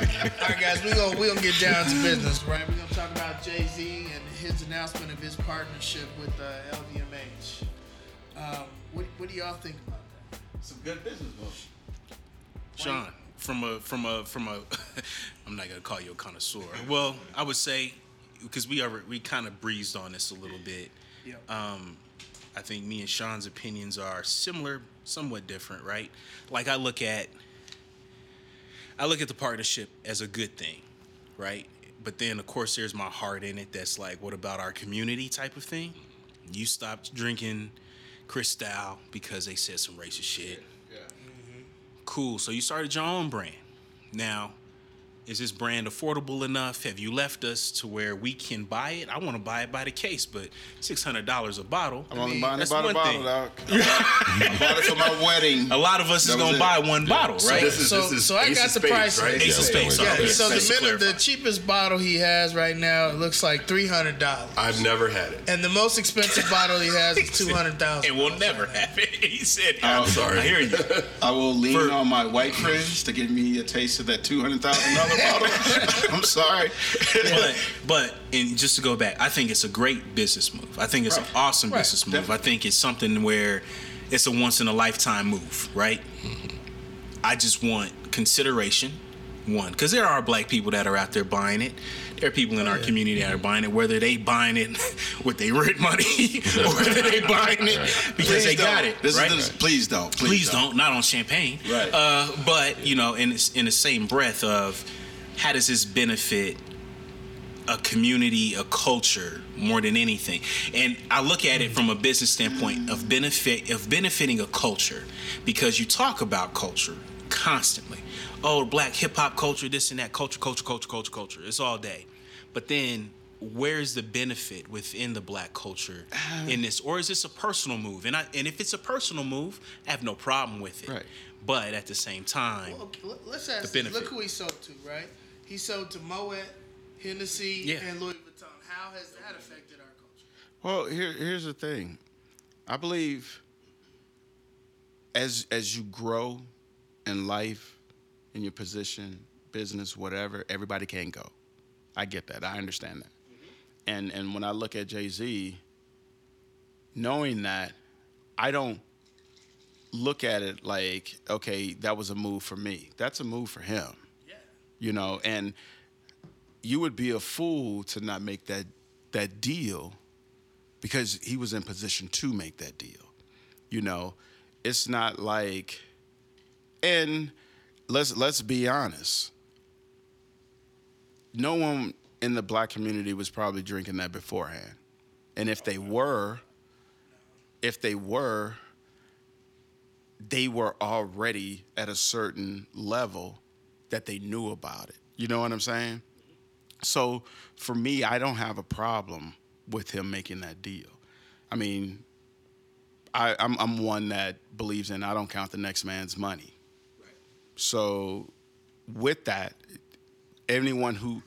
right, guys, we gonna we gonna get down to business, right? We're gonna talk about Jay Z and his announcement of his partnership with uh, LVMH. Um, what what do y'all think about that? Some good business moves. Sean, from a from a from a, I'm not gonna call you a connoisseur. Well, I would say because we are we kind of breezed on this a little bit. Yeah. Um, I think me and Sean's opinions are similar, somewhat different, right? Like I look at I look at the partnership as a good thing, right? But then of course there's my heart in it that's like, what about our community type of thing? You stopped drinking Cristal because they said some racist shit. Yeah. Mm-hmm. Cool. So you started your own brand. Now, is this brand affordable enough? Have you left us to where we can buy it? I want to buy it by the case, but six hundred dollars a bottle. I'm only mean, buying it that's by the one bottle, thing. dog. I bought it for my wedding. A lot of us That is gonna it. buy one bottle, So right? this is So- this is so I Ace got of the Spades, prices. right? Ace of Spades, Yeah, okay. so the, Just to minute, the cheapest bottle he has right now looks like three hundred dollars, I've never had it. and the most expensive bottle he has is two hundred thousand. and we'll never have it. He said, I'm sorry. I hear you. I will lean For- on my white friends to give me a taste of that two hundred thousand I'm sorry. but but and just to go back, I think it's a great business move. I think it's an awesome Right. business move. Definitely. I think it's something where it's a once in a lifetime move, right? I just want consideration, one, because there are black people that are out there buying it. There are people in our community that are buying it, whether they buying it with their rent money or whether they buying it because they got it. This right? is, this, please don't. Please, please don't. not on champagne Right. uh, but you know in in the same breath of how does this benefit a community a culture more than anything and i look at it from a business standpoint of benefit of benefiting a culture because you talk about culture constantly oh black hip-hop culture this and that culture culture culture culture culture it's all day but then where's the benefit within the black culture uh-huh. in this or is this a personal move and I, and if it's a personal move i have no problem with it Right. but at the same time Well, okay, let- let's ask. The benefit. Look who he sold to, right? He sold to Moet, Hennessy, Yeah. and Louis Vuitton. How has that affected our culture? Well, here, here's the thing. I believe as as you grow in life, in your position, business, whatever, everybody can't go. I get that. I understand that. Mm-hmm. And and when I look at Jay Z, knowing that, I don't look at it like, okay, that was a move for me. That's a move for him. You know, and you would be a fool to not make that that deal because he was in position to make that deal. You know, it's not like and let's let's be honest. No one in the black community was probably drinking that beforehand. And if they were, if they were, they were already at a certain level that they knew about it. You know what I'm saying? So for me, I don't have a problem with him making that deal. I mean, I, I'm I'm one that believes in I don't count the next man's money. So with that, anyone who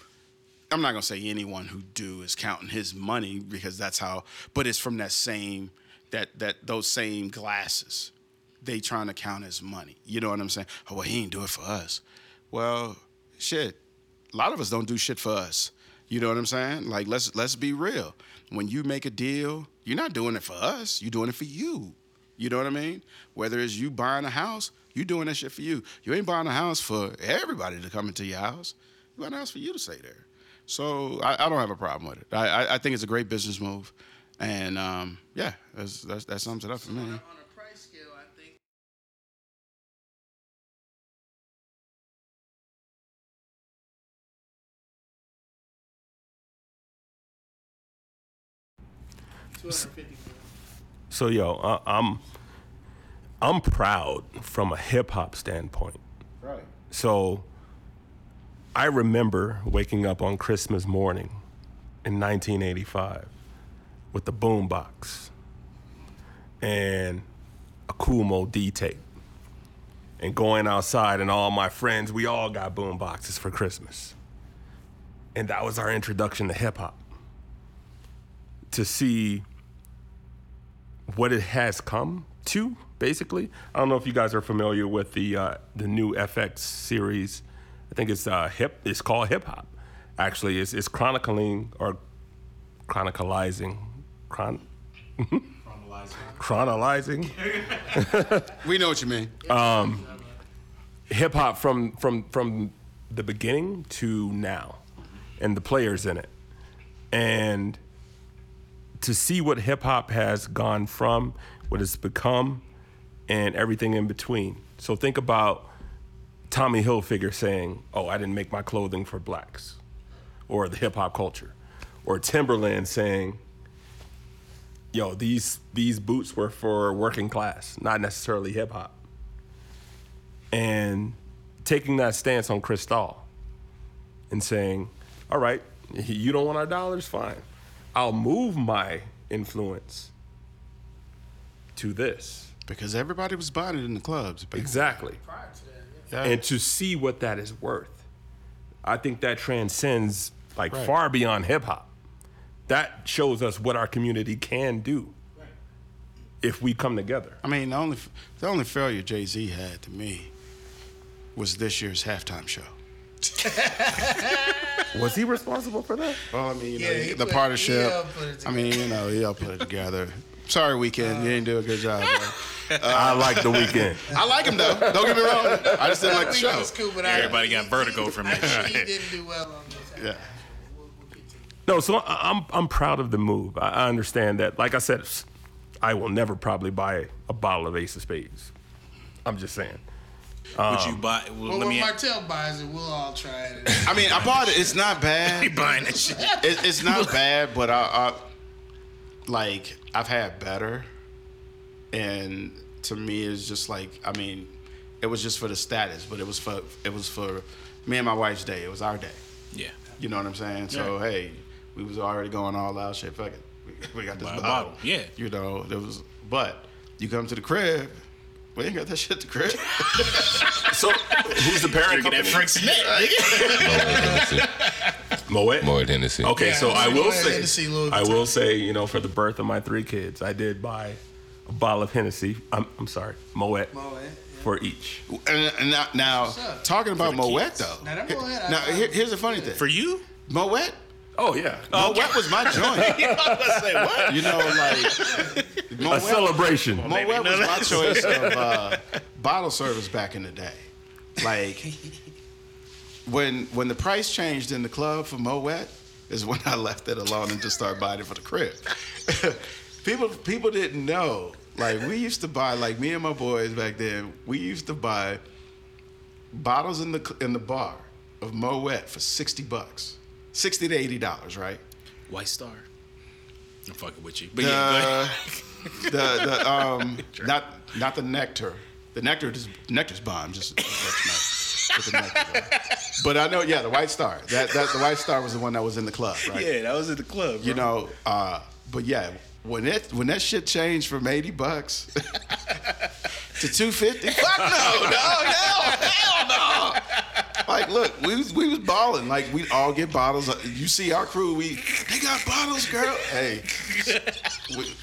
I'm not gonna say anyone who do is counting his money because that's how, but it's from that same that that those same glasses. They trying to count his money. You know what I'm saying? Oh well, he ain't do it for us. Well, shit. A lot of us don't do shit for us. You know what I'm saying? Like let's let's be real. When you make a deal, you're not doing it for us. You're doing it for you. You know what I mean? Whether it's you buying a house, you're doing that shit for you. You ain't buying a house for everybody to come into your house. You buying a house for you to stay there. So I, I don't have a problem with it. I, I, I think it's a great business move, and um, yeah, that's, that's, that sums it up for me. so yo, I, am I'm, I'm proud from a hip hop standpoint. Right. So I remember waking up on Christmas morning in 1985 with the boombox and a Kool Moe Dee tape and going outside and all my friends, we all got boomboxes for Christmas. And that was our introduction to hip hop. To see what it has come to, basically. I don't know if you guys are familiar with the uh, the new FX series I think it's uh, hip. It's called hip hop. Actually, it's, it's chronicling or chronicalizing, chron, chronicalizing We know what you mean. Um, hip hop from from from the beginning to now, and the players in it, and to see what hip hop has gone from, what it's become, and everything in between. So think about Tommy Hilfiger saying, "Oh, I didn't make my clothing for blacks," or the hip hop culture, or Timberland saying, "Yo, these these boots were for working class, not necessarily hip hop." And taking that stance on Cristal and saying, "All right, you don't want our dollars, fine. I'll move my influence to this." Because everybody was buying it in the clubs. baby. Exactly. Prior to that, yeah. Yeah. and to see what that is worth. I think that transcends like Right. far beyond hip hop. That shows us what our community can do if we come together. I mean, the only the only failure Jay Z had to me was this year's halftime show. Was he responsible for that? Well, I mean, you know, Yeah, he the put- partnership. he'll put it I mean, you know, he all put it together. Sorry, Weeknd, you didn't do a good job. bro. I like the Weeknd. I like him though. Don't get me wrong. I just didn't like the show. was cool, but I- Everybody got vertigo from that He didn't do well on this. Yeah. We'll, we'll get to it. No, so I- I'm I'm proud of the move. I, I understand that. Like I said, I will never probably buy a bottle of Ace of Spades. I'm just saying. Would you um, buy? Well, Well, let when me. Martell buys it, we'll all try it. I mean, I bought it. It's not bad. He bad. buying that shit. It, it's not bad, but I, I like I've had better, and to me, it's just like I mean, it was just for the status, but it was for it was for me and my wife's day. It was our day. Yeah. You know what I'm saying? So hey, we was already going all out. Shit, fuck it. We, we got this Buy bottle. bottle, yeah. You know, there was, but you come to the crib. We ain't got that shit to the crib. So who's the parent Drinking that company? Frank Sinatra. Moet. Moet Hennessy. Okay, Yeah, so I will Moet say, Hennessy, I will say, you know, for the birth of my three kids, I did buy a bottle of Hennessy. I'm, I'm sorry, Moet, Moet, yeah. for each. and, and now, now talking about the Moet kids. though. Now, that Moet, now here, here's the funny thing. For you? Moet, Oh yeah, oh Moet was my joint. You know, like a Moet, celebration. Moet Maybe was my choice of uh, bottle service back in the day. Like when when the price changed in the club for Moet is when I left it alone and just started buying it for the crib. people people didn't know. Like we used to buy like me and my boys back then. We used to buy bottles in the in the bar of Moet for sixty bucks, sixty to eighty dollars, right? White Star. I'm fucking with you. But yeah, go the the um not not the nectar. The nectar is nectar's bomb. Just, just let you know. With the nectar, bro. but I know, yeah, the White Star. That that the White Star was the one that was in the club, right? Yeah, that was at the club. You know, uh, but yeah, when it when that shit changed from eighty bucks to two fifty, fuck no, no, hell, hell no. Like, look, we was, we was balling. Like, we all get bottles. You see our crew, we they got bottles, girl. Hey, we,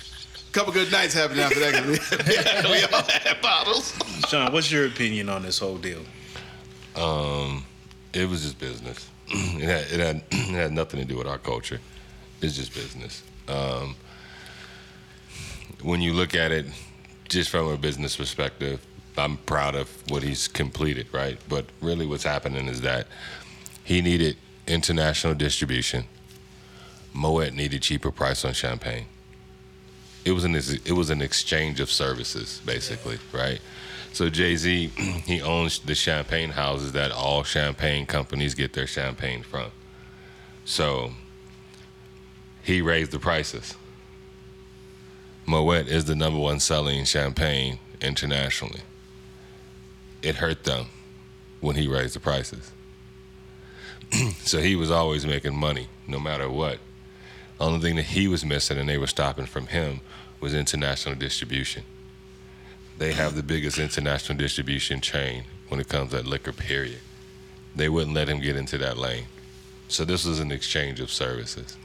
couple good nights happened after that. 'cause We, we all had bottles. Sean, what's your opinion on this whole deal? Um, it was just business. it, had, it had it had nothing to do with our culture. It's just business. Um, when you look at it, just from a business perspective, I'm proud of what he's completed, right? But really, what's happening is that he needed international distribution. Moet needed cheaper price on champagne. It was an it was an exchange of services, basically, right? So Jay Z, he owns the champagne houses that all champagne companies get their champagne from. So he raised the prices. Moet is the number one selling champagne internationally. It hurt them when he raised the prices. so he was always making money, no matter what. Only thing that he was missing and they were stopping from him was international distribution. They have the biggest international distribution chain when it comes to liquor, period. They wouldn't let him get into that lane. So this was an exchange of services.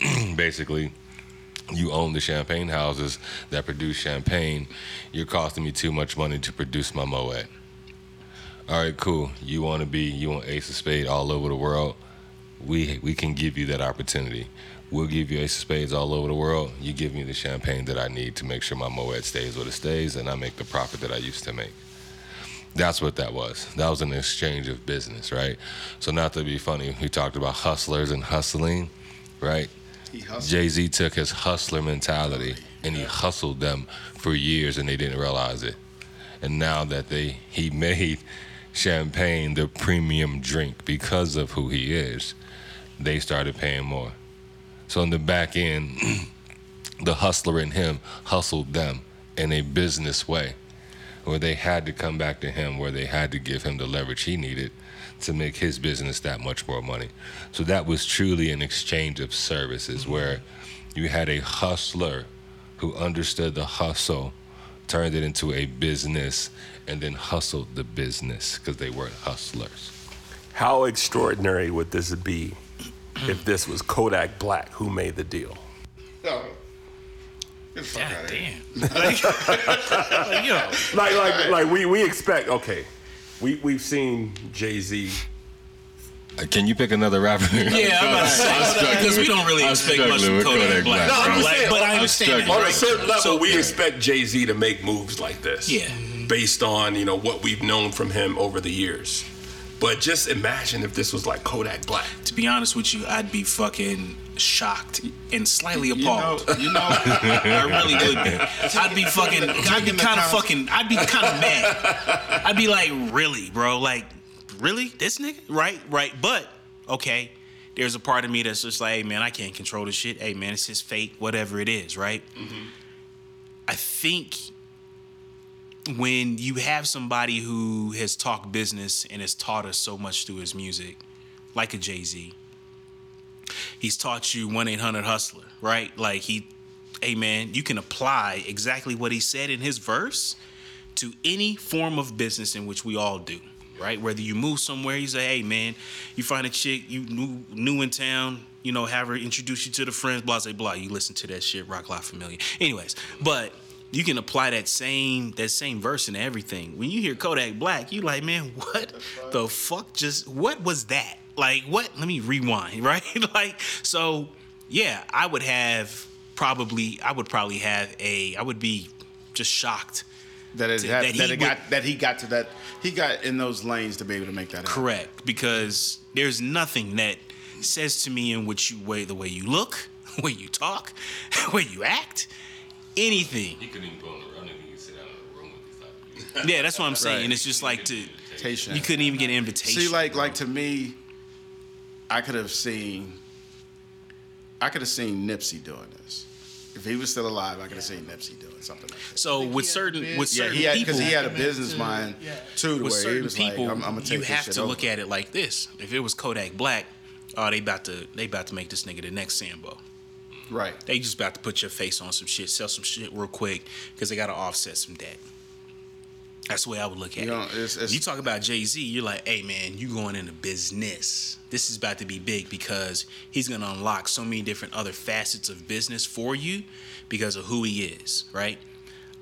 Basically, you own the champagne houses that produce champagne. You're costing me too much money to produce my Moet. All right, cool. You want to be, you want Ace of Spade all over the world. We we can give you that opportunity. We'll give you Ace of Spades all over the world. You give me the champagne that I need to make sure my Moet stays where it stays, and I make the profit that I used to make. That's what that was. That was an exchange of business, right? So not to be funny, we talked about hustlers and hustling, right? Jay Z took his hustler mentality and he hustled them for years and they didn't realize it. And now that they he made champagne the premium drink because of who he is, they started paying more. So in the back end, the hustler in him hustled them in a business way where they had to come back to him, where they had to give him the leverage he needed to make his business that much more money. So that was truly an exchange of services where you had a hustler who understood the hustle, turned it into a business, and then hustled the business because they weren't hustlers. How extraordinary would this be if this was Kodak Black who made the deal? Yo, get the fuck God damn. like, like, yo. Like, like, like we, we expect, okay, we, we've seen Jay Z. Uh, Can you pick another rapper? Yeah, I'm about to say because we don't really I'm expect much from Kodak Kodak Black. Black, bro. bro. Like, but I understand On a certain level, So, we yeah. expect Jay Z to make moves like this. Yeah. Based on, you know, what we've known from him over the years. But just imagine if this was like Kodak Black. To be honest with you, I'd be fucking shocked and slightly You know, appalled. you know, I really would be. I'd be fucking. I'd be kind of fucking. I'd be kind of mad. I'd be like, really, bro? Like, really? This nigga? Right, right. But okay, there's a part of me that's just like, hey man, I can't control this shit. Hey man, it's his fate, whatever it is, right? Mm-hmm. I think when you have somebody who has talked business and has taught us so much through his music, like a Jay Z, he's taught you 1 800 Hustler, right? Like, he, hey man, you can apply exactly what he said in his verse to any form of business in which we all do, right? Whether you move somewhere, you say, hey man, you find a chick, you new, new in town, you know, have her introduce you to the friends, blah, blah, blah. You listen to that shit, Roc La Familia. Anyways, but you can apply that same that same verse into everything. When you hear Kodak Black, you like, man, what the fuck just what was that? Like what? Let me rewind, right? like so yeah, I would have probably I would probably have a I would be just shocked. That it, To- had, that that, he it would- got that he got to that he got in those lanes to be able to make that happen. Correct, because there's nothing that says to me in which you way the way you look, the way you talk, the way you act, anything. He couldn't even go on the run and he could sit down in a room with these like Yeah, that's what I'm saying. Right. It's just like to Invitation. you couldn't even get an invitation. See, like like to me, I could have seen I could have seen Nipsey doing this. If he was still alive, I could have seen Nipsey doing something like that. so with he had certain been- with Yeah, certain he had people, because he had a business to- mind yeah. too, to with where he was people, like, I'm, I'm gonna take you this have shit to over. look at it like this. If it was Kodak Black, oh, they about to they about to make this nigga the next Sambo. right. They just about to put your face on some shit, sell some shit real quick because they got to offset some debt. That's the way I would look at You know, it. it's- it's- you talk about Jay Z, you're like, hey man, you going into business. This is about to be big because he's gonna unlock so many different other facets of business for you because of who he is, right?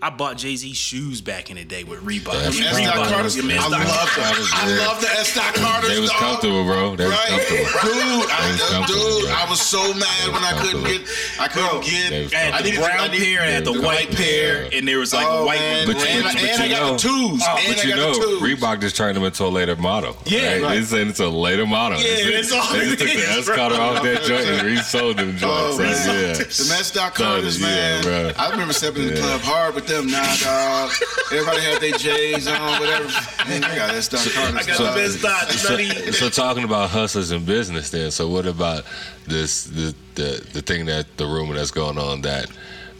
I bought Jay Z shoes back in the day with Reebok. That's Reebok. Dot Carter's, Your I man's love Dot them. Carter's, I love the S. Carter's. They was dog. comfortable, bro. They was comfortable. dude. They was I, comfortable, dude, bro. I was so mad when I couldn't get. I couldn't They get. I had the brown pair, I had the, the white white pair, pair. and there was like oh, white man. But oh. and, but I- you- and but I got the twos. Oh, But you know, twos. Reebok just turned them into a later model. Yeah, right? right. They saying it's a later model. Yeah, They that's all They just took the is, S. Carter off that joint and resold them oh, joints. Oh, yeah. The Mets Carter's, man. I remember stepping in the club hard with them. Nah, dog. Everybody had their J's on, whatever. Man, I got S. Dot Carter's. I got dog. the best dot. So, so talking about hustlers and business then, so what about this the, the the thing that the rumor that's going on that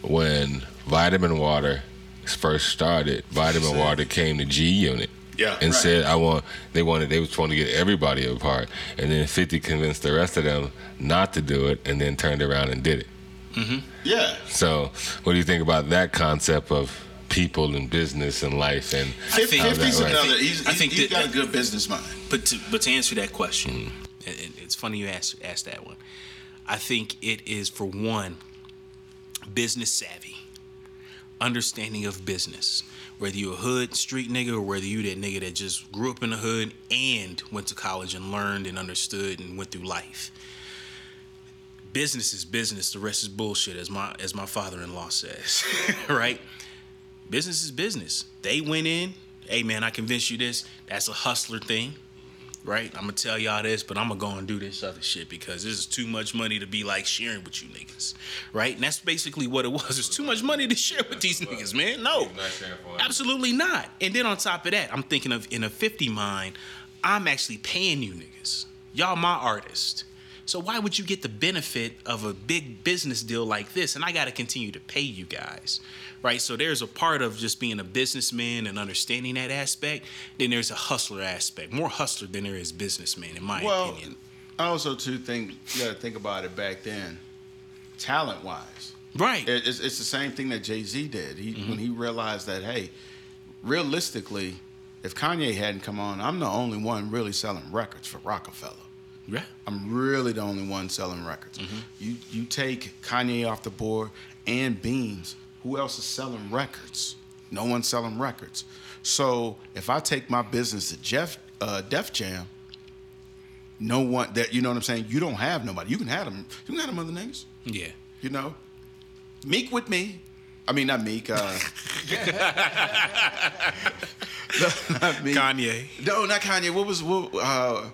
when vitamin water first started, vitamin water came to G Unit. Yeah, And right. said I want they wanted they was trying to get everybody apart. And then fifty convinced the rest of them not to do it and then turned around and did it. Mm-hmm. Yeah. So what do you think about that concept of people and business and life and I think- how that 50's another. He's, I think he's that- got a good business mind. But to, but to answer that question, mm. and- and it's funny you asked asked that one. I think it is for one, business savvy, understanding of business. Whether you a hood street nigga or whether you that nigga that just grew up in the hood and went to college and learned and understood and went through life. Business is business. The rest is bullshit, as my as my father-in-law says. right? Business is business. They went in. Hey man, I convinced you this. That's a hustler thing right? I'm gonna tell y'all this, but I'm gonna go and do this other shit because this is too much money to be like sharing with you niggas, right? And that's basically what it was. It's too much money to share with these niggas, man. No, absolutely not. And then on top of that, I'm thinking of in a 50 mind, I'm actually paying you niggas. Y'all my artist. So why would you get the benefit of a big business deal like this? And I got to continue to pay you guys, right? So there's a part of just being a businessman and understanding that aspect. Then there's a hustler aspect, more hustler than there is businessman, in my well, opinion. I also too think you got to think about it back then, talent wise. Right. It's, it's the same thing that Jay Z did. He mm-hmm. when he realized that hey, realistically, if Kanye hadn't come on, I'm the only one really selling records for Roc-A-Fella. Yeah. I'm really the only one selling records. You you take Kanye off the board and Beans. Who else is selling records? No one's selling records. So if I take my business to Jeff uh, Def Jam, no one that you know what I'm saying. You don't have nobody. You can have them. You can have them other niggas. Yeah. You know, Meek with me. I mean, not Meek. Uh, no, not Meek. Kanye. No, not Kanye. What was what? Uh,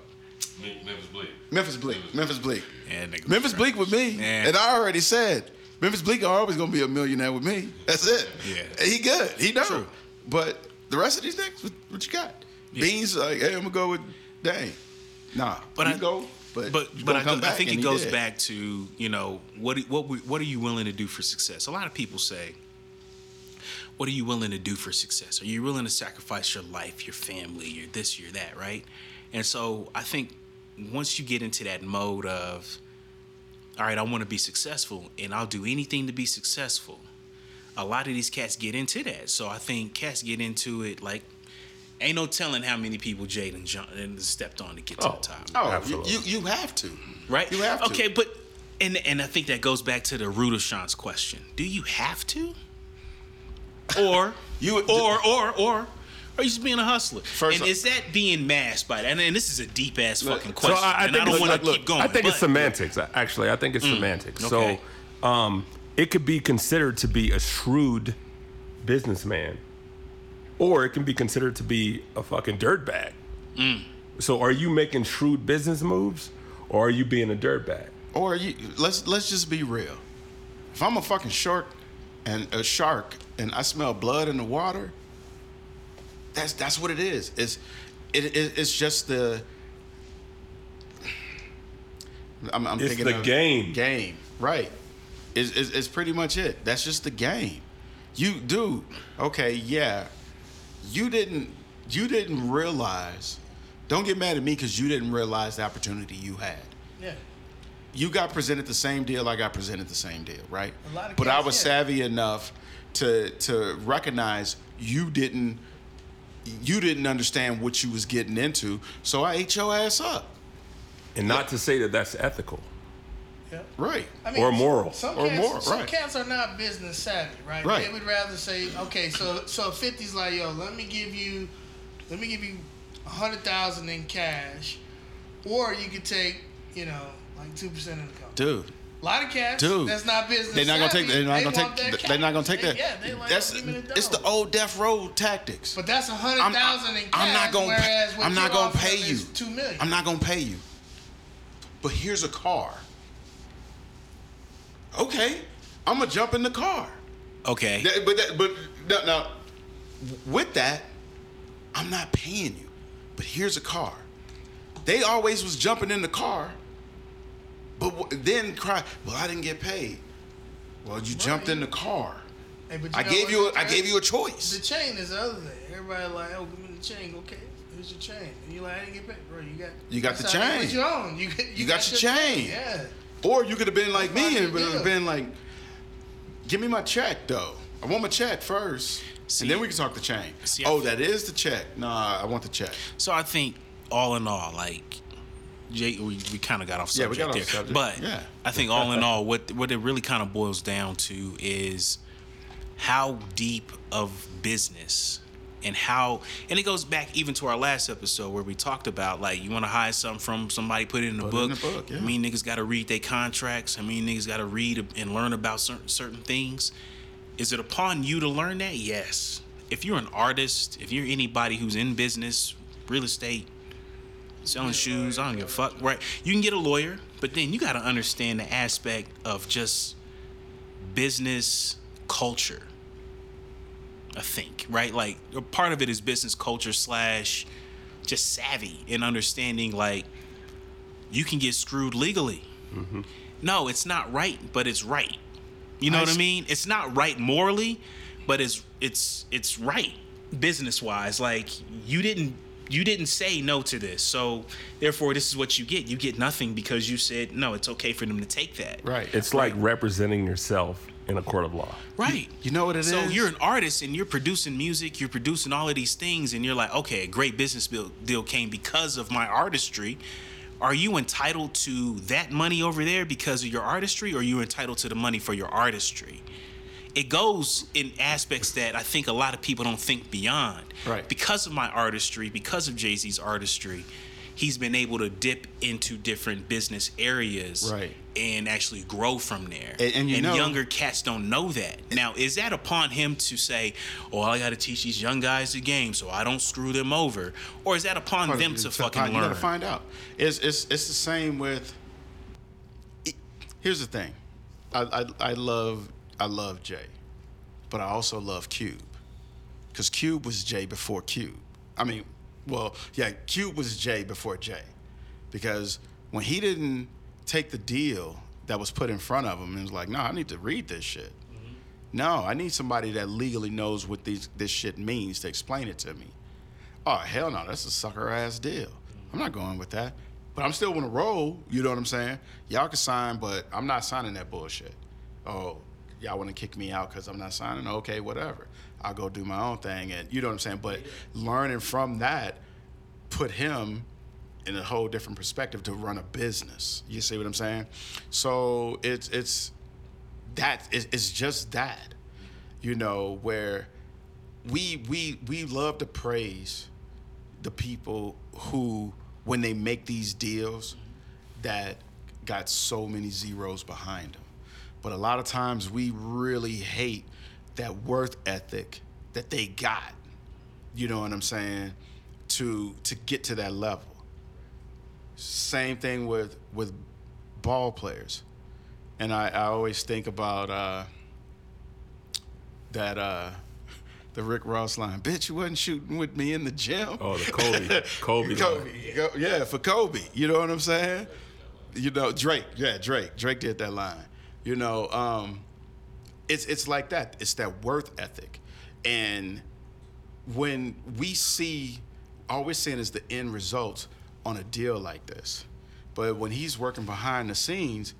Memphis Bleek. Memphis Bleek. Memphis Bleek. Yeah, nigga. Memphis Bleek with me, Yeah. and I already said Memphis Bleek are always gonna be a millionaire with me. That's it. Yeah. he good. He know. True. But the rest of these niggas, what, what you got? Beans like, hey, I'm gonna go with Dang. Nah, But you I- go. But But but gonna I, I think it goes did. back to you know what what what are you willing to do for success? A lot of people say, "What are you willing to do for success? Are you willing to sacrifice your life, your family, your this, your that?" Right? And so I think once you get into that mode of, all right, I want to be successful, and I'll do anything to be successful. A lot of these cats get into that. So I think cats get into it like. Ain't no telling how many people Jaden John and stepped on to get to Oh. the top Oh, you, Absolutely. you you have to. right? You have to. Okay, but and and I think that goes back to the root of Sean's question. Do you have to? Or You- or or or are you just being a hustler? First and off- is that being masked by that? And, and this is a deep ass Look, fucking so question. I- I and think I don't it's- want to keep going. I think it's but- semantics. Actually, I think it's semantics. okay. So, um, it could be considered to be a shrewd businessman, or it can be considered to be a fucking dirtbag. So, are you making shrewd business moves, or are you being a dirtbag? Or are you let's let's just be real. If I'm a fucking shark and a shark and I smell blood in the water, that's that's what it is. It's it, it it's just the I'm, I'm It's thinking the of game. Game, right? Is is is pretty much it. That's just the game. You dude, okay, yeah. You didn't you didn't realize. Don't get mad at me because you didn't realize the opportunity you had Yeah. you got presented the same deal. I got presented the same deal, right? A lot of but I was yeah. savvy enough to to recognize you didn't you didn't understand what you was getting into, so I ate your ass up. And not to say that that's ethical. Yeah. Right. I Or moral. Some Or cats, moral, some right. cats are not business savvy, right? Right. They would rather say, okay, so so 50's like, yo, let me give you, let me give you a hundred thousand in cash, or you could take, you know, like two percent of the company. Dude, A lot of cats, Dude. that's not business. they're not gonna take. savvy. They're not They gonna take. their They're not gonna cash. take They- that. Yeah, they like, That's give the it's the old death row tactics. But that's a hundred thousand I'm- in cash. I'm not gonna. Whereas Pay, what I'm not you're gonna pay you. Two million. I'm not gonna pay you. But here's a car. Okay, I'm gonna jump in the car. Okay. That- but that, but no, now, with that, I'm not paying you. But here's a car. They always was jumping in the car, but w- then cry. Well, I didn't get paid. Well, you jumped in the car. Hey, but I gave what? you. A, I gave you a choice. The chain is the other thing. Everybody like, oh, give me the chain. Okay, here's your chain. And you're like, I didn't get paid, bro. You got. You got the that's how they chain. Put you on. You, got- you, You got your chain. Yeah. Or you could have been like That's me and they been, been like, give me my check though. I want my check first, See- and then we can talk the chain. See, oh, feel- that is the check. Nah, I want the check. So I think all in all, like Jay, we, we kind of got off Yeah, subject got off there, subject. but Yeah. I think all in all, what what it really kind of boils down to is how deep of business and how and it goes back even to our last episode where we talked about like you want to hide something from somebody put it in the Put book. in the book, yeah. I mean niggas got to read their contracts. I mean niggas got to read and learn about certain certain things. Is it upon you to learn that? Yes. If you're an artist, if you're anybody who's in business, real estate, selling shoes, I don't give a fuck, right? You can get a lawyer, but then you got to understand the aspect of just business culture. I think, right? Like a part of it is business culture slash just savvy and understanding like you can get screwed legally. Mm-hmm. No, it's not right, but it's right. You know what I what I mean? It's not right morally, but it's it's it's right business wise. Like you didn't you didn't say no to this, so therefore this is what you get. You get nothing because you said no. It's okay for them to take that. Right. It's like representing yourself in a court of law. Right. You know what it so is? you're an artist and you're producing music, you're producing all of these things, and you're like, okay, a great business deal came because of my artistry. Are you entitled to that money over there because of your artistry, or are you entitled to the money for your artistry? It goes in aspects that I think a lot of people don't think beyond. Right. Because of my artistry, because of Jay Z's artistry, he's been able to dip into different business areas Right. and actually grow from there. And- and you know- younger cats don't know that. Now, is that upon him to say, "Oh, I got to teach these young guys the game so I don't screw them over," or is that upon them to fucking You learn? gotta find out. It's it's it's the same with. it- Here's the thing, I I, I love I love Jay, but I also love Cube, because Cube was Jay before Cube. I mean, well, yeah, Cube was Jay before Jay, because when he didn't take the deal that was put in front of him and was like, no, I need to read this shit. Mm-hmm. No, I need somebody that legally knows what these this shit means to explain it to me. Oh hell no, that's a sucker ass deal. I'm not going with that. But I'm still gonna roll. You know what I'm saying? Y'all can sign, but I'm not signing that bullshit. Oh, y'all want to kick me out because I'm not signing? Okay, whatever. I'll go do my own thing, and you know what I'm saying. But learning from that put him in a whole different perspective to run a business. You see what I'm saying? So it's it's that it's, just that, you know, where we we we love to praise the people who when they make these deals that got so many zeros behind them. But a lot of times we really hate that worth ethic that they got. You know what I'm saying? To to get to that level. Same thing with with ball players. And I, I always think about uh, that uh, the Rick Ross line, bitch, you wasn't shooting with me in the gym. Oh, the Kobe, Kobe. Kobe. line. Yeah, for Kobe. You know what I'm saying? You know, Drake. Yeah, Drake. Drake did that line. You know, um, it's it's like that. It's that worth ethic. And when we see all we're seeing is the end result on a deal like this. But when he's working behind the scenes,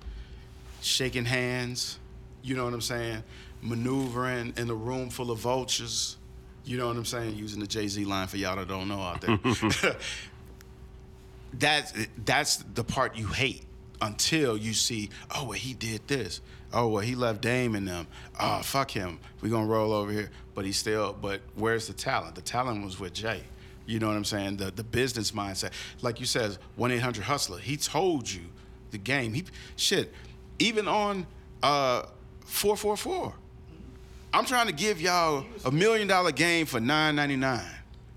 shaking hands, you know what I'm saying? Maneuvering in a room full of vultures. You know what I'm saying? Using the Jay Z line for y'all that don't know out there. that's that's the part you hate until you see, oh well he did this. Oh well he left Dame and them. Oh fuck him. we gonna roll over here. But he still but where's the talent? The talent was with Jay. You know what I'm saying? The the business mindset. Like you said, one eight hundred hustler. He told you the game. He shit. Even on uh four four four. I'm trying to give y'all a million dollar game for nine ninety nine.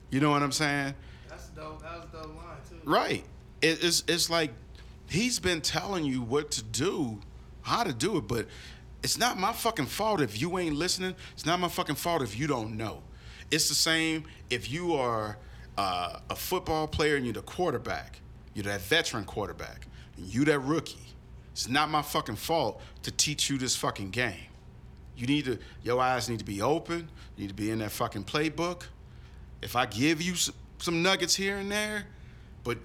You know what I'm saying? That's dope. That was a dope line too. Right. It, it's it's like he's been telling you what to do, how to do it, but it's not my fucking fault if you ain't listening. It's not my fucking fault if you don't know. It's the same if you are uh, a football player and you're the quarterback, you're that veteran quarterback, and you that rookie. It's not my fucking fault to teach you this fucking game. You need to, your eyes need to be open. You need to be in that fucking playbook. If I give you some, some nuggets here and there, but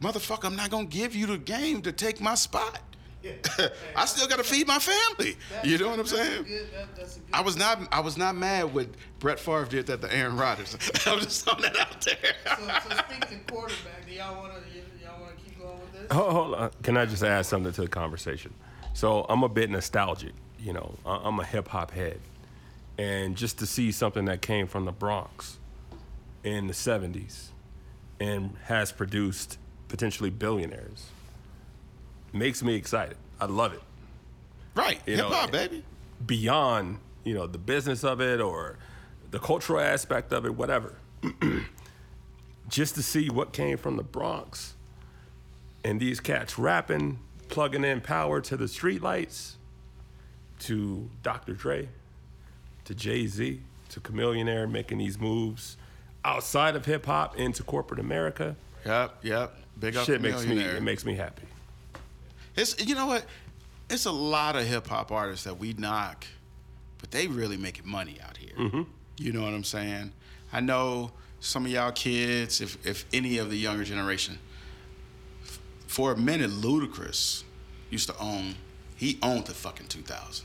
motherfucker, I'm not gonna give you the game to take my spot. I still gotta feed my family. You know what I'm saying? good- that- that's a good- I was not I was not mad when Brett Favre did that to Aaron Rodgers. I'm just throwing that out there. So, so speaking of quarterback, do y'all want to y'all want to keep going with this? Hold, hold on. Can I just add something to the conversation? So I'm a bit nostalgic. You know, I'm a hip hop head, and just to see something that came from the Bronx in the 70s and has produced potentially billionaires makes me excited. I love it. Right. You Hip hop, baby. Beyond, you know, the business of it or the cultural aspect of it, whatever. just to see what came from the Bronx and these cats rapping, plugging in power to the streetlights, to Dr. Dre, to Jay Z, to Chamillionaire making these moves outside of hip hop into corporate America. Yep, yep. Big up Shit makes me Millionaire. it makes me happy. It's you know what? It's a lot of hip hop artists that we knock, but they really making money out here. Mm-hmm. You know what I'm saying? I know some of y'all kids, if if any of the younger generation, f- for a minute, Ludacris used to own. He owned the fucking 2000s.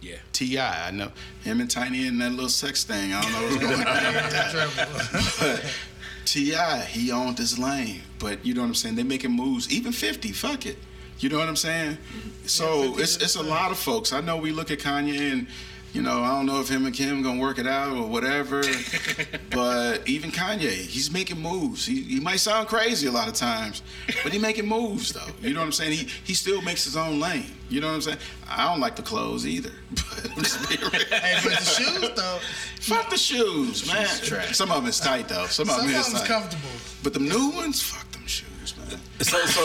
Yeah. T.I., I know him and Tiny and that little sex thing. I don't know what's going on. but T.I., he owned this lane. But you know what I'm saying? They making moves. Even 50, fuck it. You know what I'm saying? So it's it's a lot of folks. I know we look at Kanye and you know I don't know if him and Kim gonna work it out or whatever. but even Kanye, he's making moves. He, he might sound crazy a lot of times, but he making moves though. You know what I'm saying? He he still makes his own lane. You know what I'm saying? I don't like the clothes either. But I'm just being real. Hey, but the shoes though, Fuck the shoes, man. trash. Some of them is tight though. Some of some them is tight. comfortable. But the new ones, fuck them shoes, man. So, so,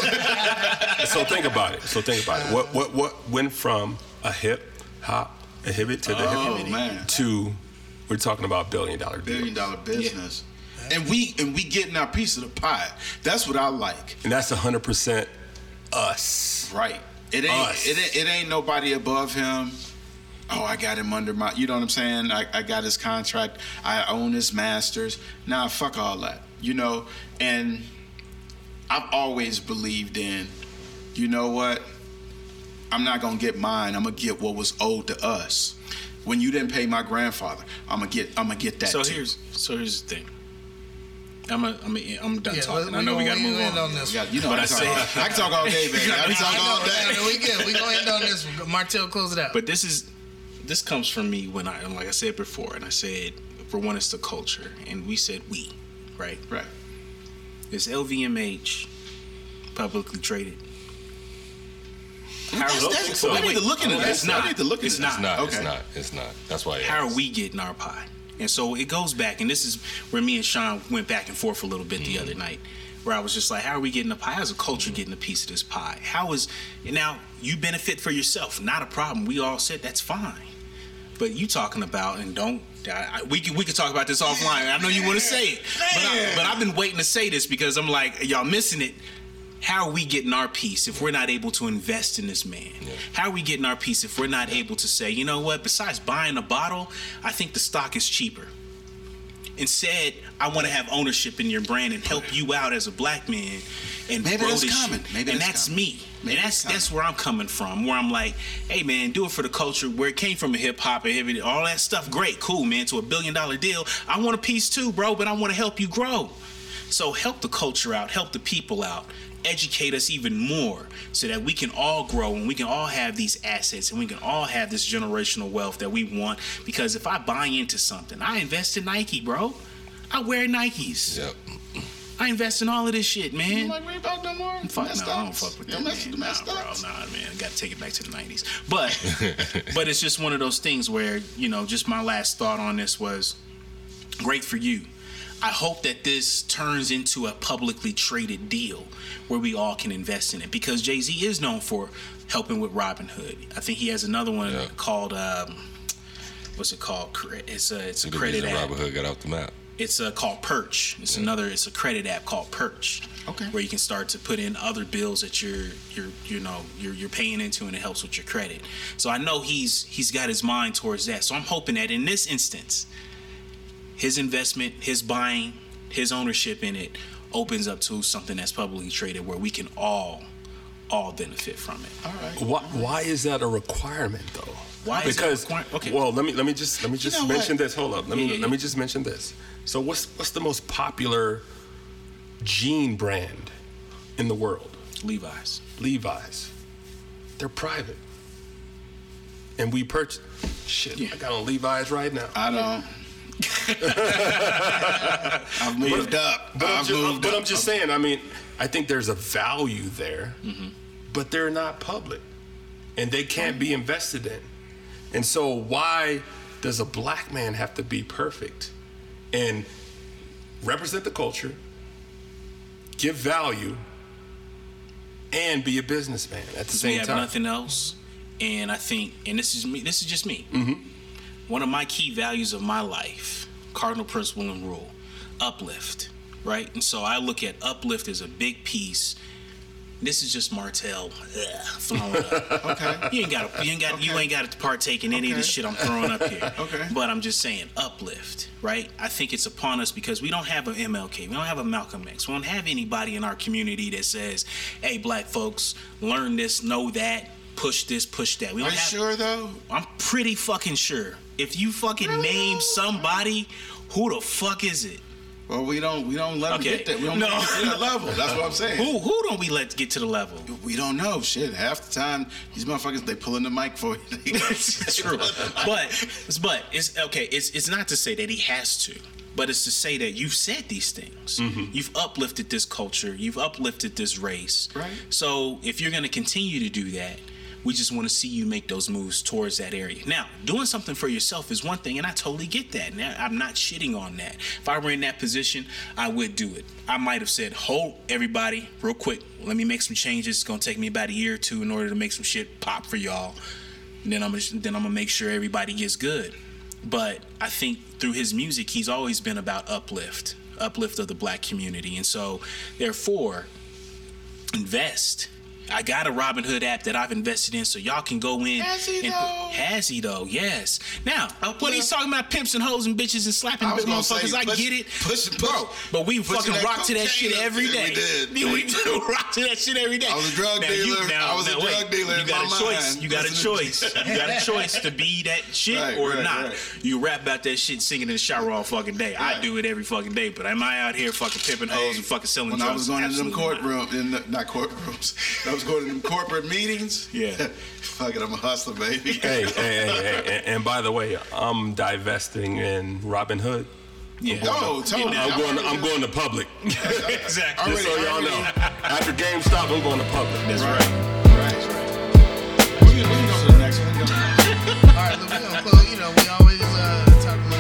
so think about it. So think about it. Uh, what what what went from a hip hop a hip to the Oh hip man. to we're talking about billion dollar deals. billion dollar business. And we and we getting our piece of the pie. That's what I like. And that's hundred percent us. Right. It ain't Us. it ain't, it ain't nobody above him. Oh, I got him under my you know what I'm saying? I, I got his contract. I own his masters. Nah, fuck all that. You know, and I've always believed in, you know what? I'm not gonna get mine. I'm gonna get what was owed to us. When you didn't pay my grandfather, I'm gonna get I'm gonna get that So too. here's so here's the thing. I'm a, I'm a, I'm done Yeah, talking. we- I know we we got to gonna move end on. on this You, got, you know, But I, I can say- talk all, I can talk all day, baby. I can talk all day. No, we good. We gonna end on this one. Martel, close it out. But this is this comes from me when I like I said before, and I said for one it's the culture, and we said we, right? Right. Is LVMH publicly traded? How, That's- that's- so. I need to look into this. not. I need to look into It's this. not. It's not. It's not. It's not. That's why. how are we getting our pie? And so it goes back, and this is where me and Sean went back and forth a little bit the other mm-hmm. night, where I was just like, how are we getting a pie? How's the culture mm-hmm. getting a piece of this pie? How is now you benefit for yourself? Not a problem. We all said that's fine. But you talking about and don't. I, I- we could we could talk about this offline. I know you want to say it, but, I, but I've been waiting to say this because I'm like y'all missing it. How are we getting our piece if we're not able to invest in this man? How are we getting our piece if we're not able to say, you know what? Besides buying a bottle, I think the stock is cheaper. Instead, I want to have ownership in your brand and help you out as a black man and Maybe grow that's this coming. shit. Maybe and that's that's coming. me. Maybe and that's that's that's where I'm coming from. Where I'm like, hey man, do it for the culture. Where it came from, a hip hop, and hip, all that stuff. Great, cool, man. To a billion dollar deal, I want a piece too, bro. But I want to help you grow. So help the culture out, help the people out, educate us even more so that we can all grow and we can all have these assets and we can all have this generational wealth that we want. Because if I buy into something, I invest in Nike, bro. I wear Nikes. Yep. I invest in all of this shit, man. You like Reebok no more? Fuck no, I don't fuck with You that, mess man. the Nah, bro, nah, man. Got to take it back to the '90s. But, but it's just one of those things where you know, just my last thought on this was, great for you. I hope that this turns into a publicly traded deal where we all can invest in it because Jay Z is known for helping with Robinhood. I think he has another one Yeah. called um, what's it called? Cre- It's a it's a The credit reason app. Robinhood got off the map. It's uh, called Perch. It's another. It's a credit app called Perch. Okay. Where you can start to put in other bills that you're you're you know you're you're paying into, and it helps with your credit. So I know he's he's got his mind towards that. So I'm hoping that in this instance, his investment, his buying, his ownership in it opens up to something that's publicly traded, where we can all all benefit from it. All right. Why, why is that a requirement though? Why is it because requir- okay. well, let me let me just let me just know mention what? this. Hold up. Let me Yeah, yeah, let me yeah. just mention this. So what's what's the most popular jean brand in the world? Levi's. Levi's. They're private. and we purchase. Shit, I got on Levi's right now. I don't. I've moved up. But, I'm I've just, moved but up. I'm just saying. I mean, I think there's a value there, Mm-hmm. but they're not public, and they can't be invested in. And so, why does a black man have to be perfect and represent the culture, give value, and be a businessman at the same time? we have time? nothing else. And I think, and this is me. This is just me. Mm-hmm. One of my key values of my life, cardinal principle and rule, uplift. Right, and so I look at uplift as a big piece. This is just Martell ugh, throwing up. okay. You ain't got you ain't got you ain't got to partake in any of this shit I'm throwing up here. Okay. But I'm just saying uplift, right? I think it's upon us because we don't have an MLK, we don't have a Malcolm X, we don't have anybody in our community that says, "Hey, black folks, learn this, know that, push this, push that." We Are don't you have. sure though? I'm pretty fucking sure. If you fucking name somebody, who the fuck is it? Well, we don't. We don't let Okay. them get that. We don't No. get to that level. That's what I'm saying. Who who don't we let get to the level? We don't know. Shit. Half the time, these motherfuckers they pulling the mic for you. True. But but it's okay. It's it's not to say that he has to, but it's to say that you've said these things. Mm-hmm. You've uplifted this culture. You've uplifted this race. Right. So if you're going to continue to do that, we just want to see you make those moves towards that area. Now, doing something for yourself is one thing, and I totally get that. Now, I'm not shitting on that. If I were in that position, I would do it. I might have said, "Hold everybody, real quick. Let me make some changes. It's gonna take me about a year or two in order to make some shit pop for y'all." And then I'm gonna, then I'm gonna make sure everybody gets good. But I think through his music, he's always been about uplift, uplift of the black community, and so therefore, invest. I got a Robinhood app that I've invested in, so y'all can go in. Has he, and though? Has he though? Yes. Now, uh, when Uplift. he's talking about pimps and hoes and bitches and slapping was motherfuckers, I get it, push- push- bro. But we fucking rock to that shit every day. We did. We do rock to that shit every day. I was a drug dealer. now I was a wait. drug dealer You got a choice. mind. You got a choice. You got a choice to be that shit Right, or right, not. right. You rap about that shit singing in the shower all fucking day. I do it every fucking day. But am I out here fucking pimping hoes and fucking selling when drugs? I was going into them Absolutely not. courtroom, in the, not courtrooms, Sometimes go to corporate meetings. Yeah. Fuck it, I'm a hustler, baby. hey, hey, hey, hey, and by the way, I'm divesting in Robinhood. Yeah. Oh, totally. I'm, going. To, I'm going to public. exactly. Just so y'all know. After GameStop, I'm going to public. That's right. Right. That's right. We can, we can go to the next one. All right, Well. You know, we always uh, talk about.